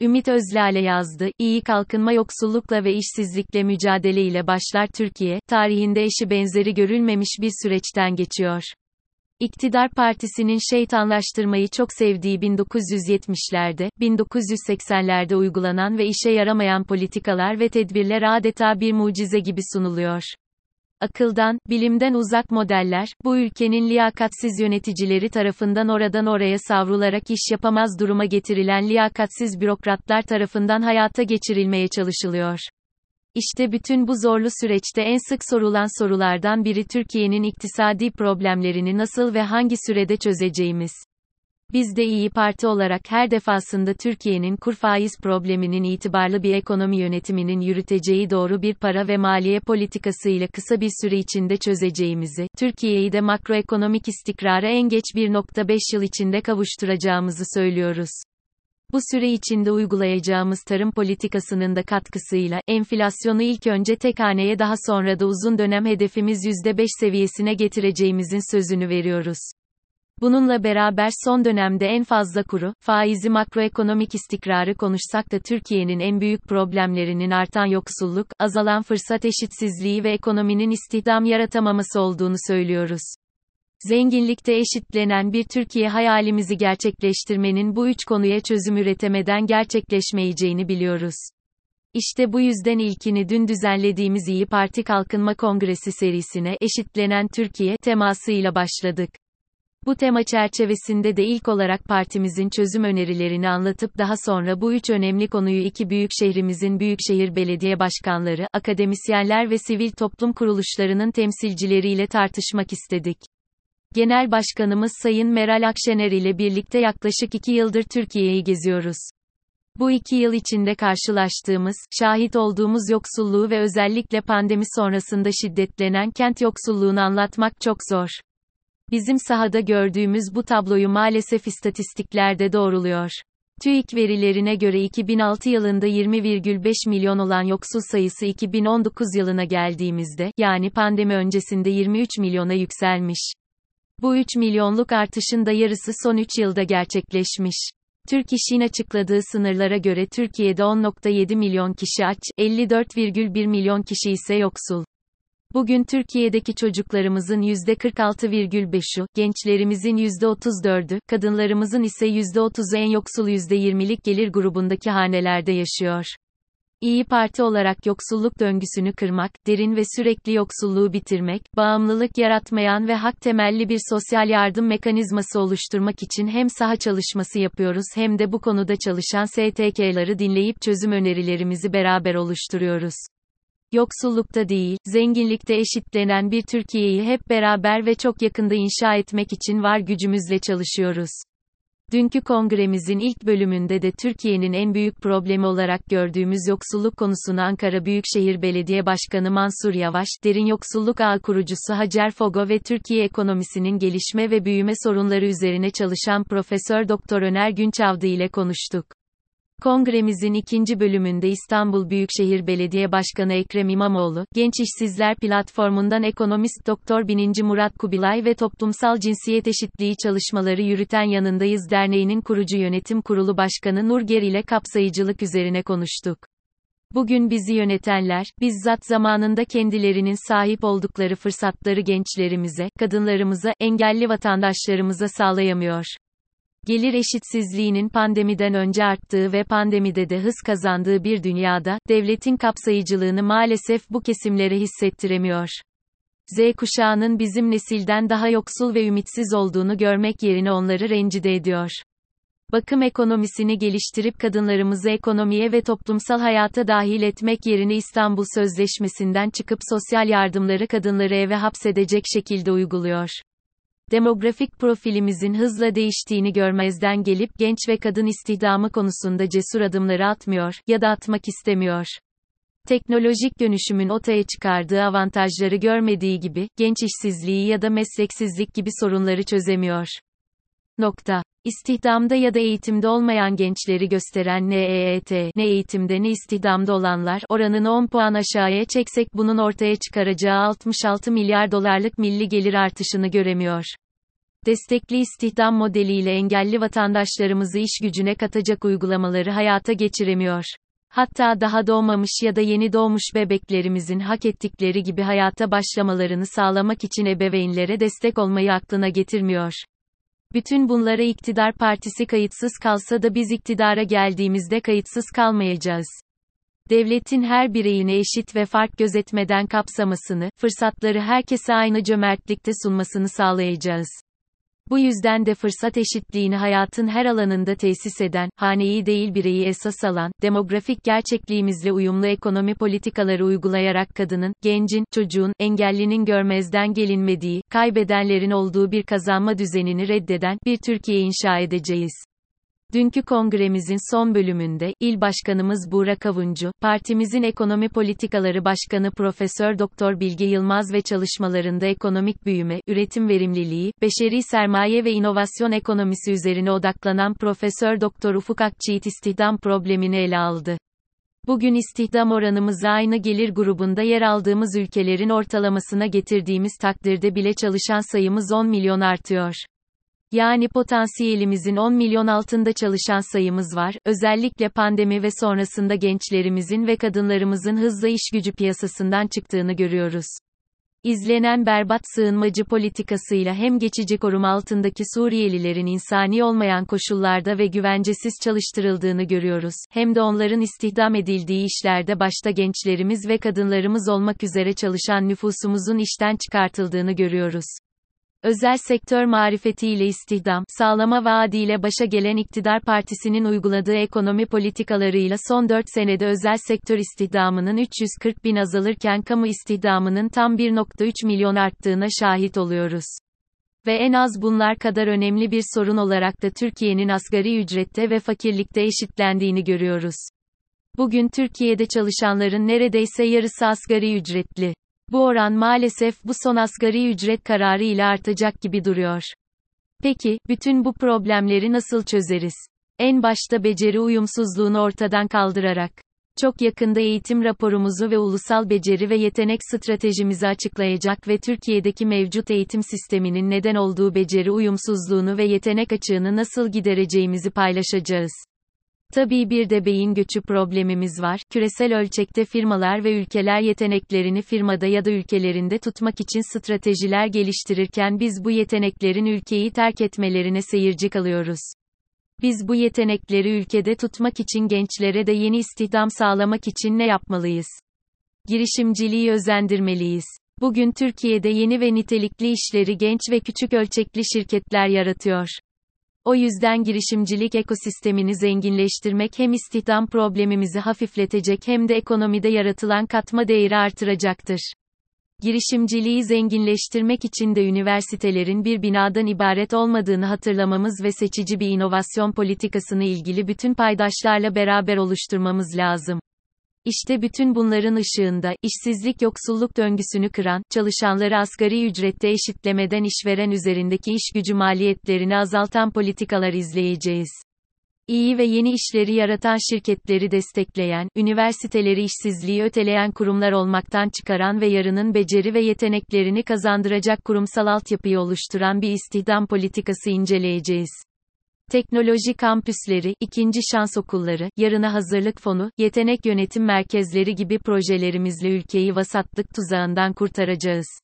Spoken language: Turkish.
Ümit Özlale yazdı, iyi kalkınma yoksullukla ve işsizlikle mücadele ile başlar Türkiye, tarihinde eşi benzeri görülmemiş bir süreçten geçiyor. İktidar partisinin şeytanlaştırmayı çok sevdiği 1970'lerde, 1980'lerde uygulanan ve işe yaramayan politikalar ve tedbirler adeta bir mucize gibi sunuluyor. Akıldan, bilimden uzak modeller, bu ülkenin liyakatsiz yöneticileri tarafından oradan oraya savrularak iş yapamaz duruma getirilen liyakatsiz bürokratlar tarafından hayata geçirilmeye çalışılıyor. İşte bütün bu zorlu süreçte en sık sorulan sorulardan biri Türkiye'nin iktisadi problemlerini nasıl ve hangi sürede çözeceğimiz. Biz de İyi Parti olarak her defasında Türkiye'nin kur faiz probleminin itibarlı bir ekonomi yönetiminin yürüteceği doğru bir para ve maliye politikası ile kısa bir süre içinde çözeceğimizi, Türkiye'yi de makroekonomik istikrara en geç 1.5 yıl içinde kavuşturacağımızı söylüyoruz. Bu süre içinde uygulayacağımız tarım politikasının da katkısıyla, enflasyonu ilk önce tek haneye daha sonra da uzun dönem hedefimiz %5 seviyesine getireceğimizin sözünü veriyoruz. Bununla beraber son dönemde en fazla kuru, faizi makroekonomik istikrarı konuşsak da Türkiye'nin en büyük problemlerinin artan yoksulluk, azalan fırsat eşitsizliği ve ekonominin istihdam yaratamaması olduğunu söylüyoruz. Zenginlikte eşitlenen bir Türkiye hayalimizi gerçekleştirmenin bu üç konuya çözüm üretemeden gerçekleşmeyeceğini biliyoruz. İşte bu yüzden ilkini dün düzenlediğimiz İyi Parti Kalkınma Kongresi serisine eşitlenen Türkiye temasıyla başladık. Bu tema çerçevesinde de ilk olarak partimizin çözüm önerilerini anlatıp daha sonra bu üç önemli konuyu iki büyük şehrimizin büyükşehir belediye başkanları, akademisyenler ve sivil toplum kuruluşlarının temsilcileriyle tartışmak istedik. Genel Başkanımız Sayın Meral Akşener ile birlikte yaklaşık iki yıldır Türkiye'yi geziyoruz. Bu iki yıl içinde karşılaştığımız, şahit olduğumuz yoksulluğu ve özellikle pandemi sonrasında şiddetlenen kent yoksulluğunu anlatmak çok zor. Bizim sahada gördüğümüz bu tabloyu maalesef istatistiklerde doğruluyor. TÜİK verilerine göre 2006 yılında 20,5 milyon olan yoksul sayısı 2019 yılına geldiğimizde, yani pandemi öncesinde 23 milyona yükselmiş. Bu 3 milyonluk artışın da yarısı son 3 yılda gerçekleşmiş. Türk İş'in açıkladığı sınırlara göre Türkiye'de 10.7 milyon kişi aç, 54,1 milyon kişi ise yoksul. Bugün Türkiye'deki çocuklarımızın %46,5'u, gençlerimizin %34'ü, kadınlarımızın ise %30'u en yoksul %20'lik gelir grubundaki hanelerde yaşıyor. İyi Parti olarak yoksulluk döngüsünü kırmak, derin ve sürekli yoksulluğu bitirmek, bağımlılık yaratmayan ve hak temelli bir sosyal yardım mekanizması oluşturmak için hem saha çalışması yapıyoruz hem de bu konuda çalışan STK'ları dinleyip çözüm önerilerimizi beraber oluşturuyoruz. Yoksullukta değil, zenginlikte eşitlenen bir Türkiye'yi hep beraber ve çok yakında inşa etmek için var gücümüzle çalışıyoruz. Dünkü kongremizin ilk bölümünde de Türkiye'nin en büyük problemi olarak gördüğümüz yoksulluk konusunu Ankara Büyükşehir Belediye Başkanı Mansur Yavaş, derin yoksulluk ağ kurucusu Hacer Fogo ve Türkiye ekonomisinin gelişme ve büyüme sorunları üzerine çalışan Profesör Doktor Öner Günçavdı ile konuştuk. Kongremizin ikinci bölümünde İstanbul Büyükşehir Belediye Başkanı Ekrem İmamoğlu, Genç İşsizler Platformu'ndan ekonomist Doktor Bininci Murat Kubilay ve Toplumsal Cinsiyet Eşitliği Çalışmaları Yürüten Yanındayız Derneği'nin kurucu yönetim kurulu başkanı Nurger ile kapsayıcılık üzerine konuştuk. Bugün bizi yönetenler, bizzat zamanında kendilerinin sahip oldukları fırsatları gençlerimize, kadınlarımıza, engelli vatandaşlarımıza sağlayamıyor gelir eşitsizliğinin pandemiden önce arttığı ve pandemide de hız kazandığı bir dünyada, devletin kapsayıcılığını maalesef bu kesimlere hissettiremiyor. Z kuşağının bizim nesilden daha yoksul ve ümitsiz olduğunu görmek yerine onları rencide ediyor. Bakım ekonomisini geliştirip kadınlarımızı ekonomiye ve toplumsal hayata dahil etmek yerine İstanbul Sözleşmesi'nden çıkıp sosyal yardımları kadınları eve hapsedecek şekilde uyguluyor demografik profilimizin hızla değiştiğini görmezden gelip genç ve kadın istihdamı konusunda cesur adımları atmıyor ya da atmak istemiyor. Teknolojik dönüşümün ortaya çıkardığı avantajları görmediği gibi, genç işsizliği ya da mesleksizlik gibi sorunları çözemiyor. Nokta. İstihdamda ya da eğitimde olmayan gençleri gösteren NEET, ne eğitimde ne istihdamda olanlar, oranını 10 puan aşağıya çeksek bunun ortaya çıkaracağı 66 milyar dolarlık milli gelir artışını göremiyor. Destekli istihdam modeliyle engelli vatandaşlarımızı iş gücüne katacak uygulamaları hayata geçiremiyor. Hatta daha doğmamış ya da yeni doğmuş bebeklerimizin hak ettikleri gibi hayata başlamalarını sağlamak için ebeveynlere destek olmayı aklına getirmiyor. Bütün bunlara iktidar partisi kayıtsız kalsa da biz iktidara geldiğimizde kayıtsız kalmayacağız. Devletin her bireyine eşit ve fark gözetmeden kapsamasını, fırsatları herkese aynı cömertlikte sunmasını sağlayacağız. Bu yüzden de fırsat eşitliğini hayatın her alanında tesis eden, haneyi değil bireyi esas alan, demografik gerçekliğimizle uyumlu ekonomi politikaları uygulayarak kadının, gencin, çocuğun, engellinin görmezden gelinmediği, kaybedenlerin olduğu bir kazanma düzenini reddeden bir Türkiye inşa edeceğiz. Dünkü kongremizin son bölümünde, il başkanımız Burak Avuncu, partimizin ekonomi politikaları başkanı Profesör Doktor Bilge Yılmaz ve çalışmalarında ekonomik büyüme, üretim verimliliği, beşeri sermaye ve inovasyon ekonomisi üzerine odaklanan Profesör Doktor Ufuk Akçiğit istihdam problemini ele aldı. Bugün istihdam oranımızı aynı gelir grubunda yer aldığımız ülkelerin ortalamasına getirdiğimiz takdirde bile çalışan sayımız 10 milyon artıyor. Yani potansiyelimizin 10 milyon altında çalışan sayımız var. Özellikle pandemi ve sonrasında gençlerimizin ve kadınlarımızın hızla iş gücü piyasasından çıktığını görüyoruz. İzlenen berbat sığınmacı politikasıyla hem geçici koruma altındaki Suriyelilerin insani olmayan koşullarda ve güvencesiz çalıştırıldığını görüyoruz, hem de onların istihdam edildiği işlerde başta gençlerimiz ve kadınlarımız olmak üzere çalışan nüfusumuzun işten çıkartıldığını görüyoruz. Özel sektör marifetiyle istihdam, sağlama vaadiyle başa gelen iktidar partisinin uyguladığı ekonomi politikalarıyla son 4 senede özel sektör istihdamının 340 bin azalırken kamu istihdamının tam 1.3 milyon arttığına şahit oluyoruz. Ve en az bunlar kadar önemli bir sorun olarak da Türkiye'nin asgari ücrette ve fakirlikte eşitlendiğini görüyoruz. Bugün Türkiye'de çalışanların neredeyse yarısı asgari ücretli. Bu oran maalesef bu son asgari ücret kararı ile artacak gibi duruyor. Peki, bütün bu problemleri nasıl çözeriz? En başta beceri uyumsuzluğunu ortadan kaldırarak. Çok yakında eğitim raporumuzu ve ulusal beceri ve yetenek stratejimizi açıklayacak ve Türkiye'deki mevcut eğitim sisteminin neden olduğu beceri uyumsuzluğunu ve yetenek açığını nasıl gidereceğimizi paylaşacağız. Tabii bir de beyin göçü problemimiz var. Küresel ölçekte firmalar ve ülkeler yeteneklerini firmada ya da ülkelerinde tutmak için stratejiler geliştirirken biz bu yeteneklerin ülkeyi terk etmelerine seyirci kalıyoruz. Biz bu yetenekleri ülkede tutmak için gençlere de yeni istihdam sağlamak için ne yapmalıyız? Girişimciliği özendirmeliyiz. Bugün Türkiye'de yeni ve nitelikli işleri genç ve küçük ölçekli şirketler yaratıyor. O yüzden girişimcilik ekosistemini zenginleştirmek hem istihdam problemimizi hafifletecek hem de ekonomide yaratılan katma değeri artıracaktır. Girişimciliği zenginleştirmek için de üniversitelerin bir binadan ibaret olmadığını hatırlamamız ve seçici bir inovasyon politikasını ilgili bütün paydaşlarla beraber oluşturmamız lazım. İşte bütün bunların ışığında, işsizlik yoksulluk döngüsünü kıran, çalışanları asgari ücrette eşitlemeden işveren üzerindeki iş gücü maliyetlerini azaltan politikalar izleyeceğiz. İyi ve yeni işleri yaratan şirketleri destekleyen, üniversiteleri işsizliği öteleyen kurumlar olmaktan çıkaran ve yarının beceri ve yeteneklerini kazandıracak kurumsal altyapıyı oluşturan bir istihdam politikası inceleyeceğiz. Teknoloji kampüsleri, ikinci şans okulları, yarına hazırlık fonu, yetenek yönetim merkezleri gibi projelerimizle ülkeyi vasatlık tuzağından kurtaracağız.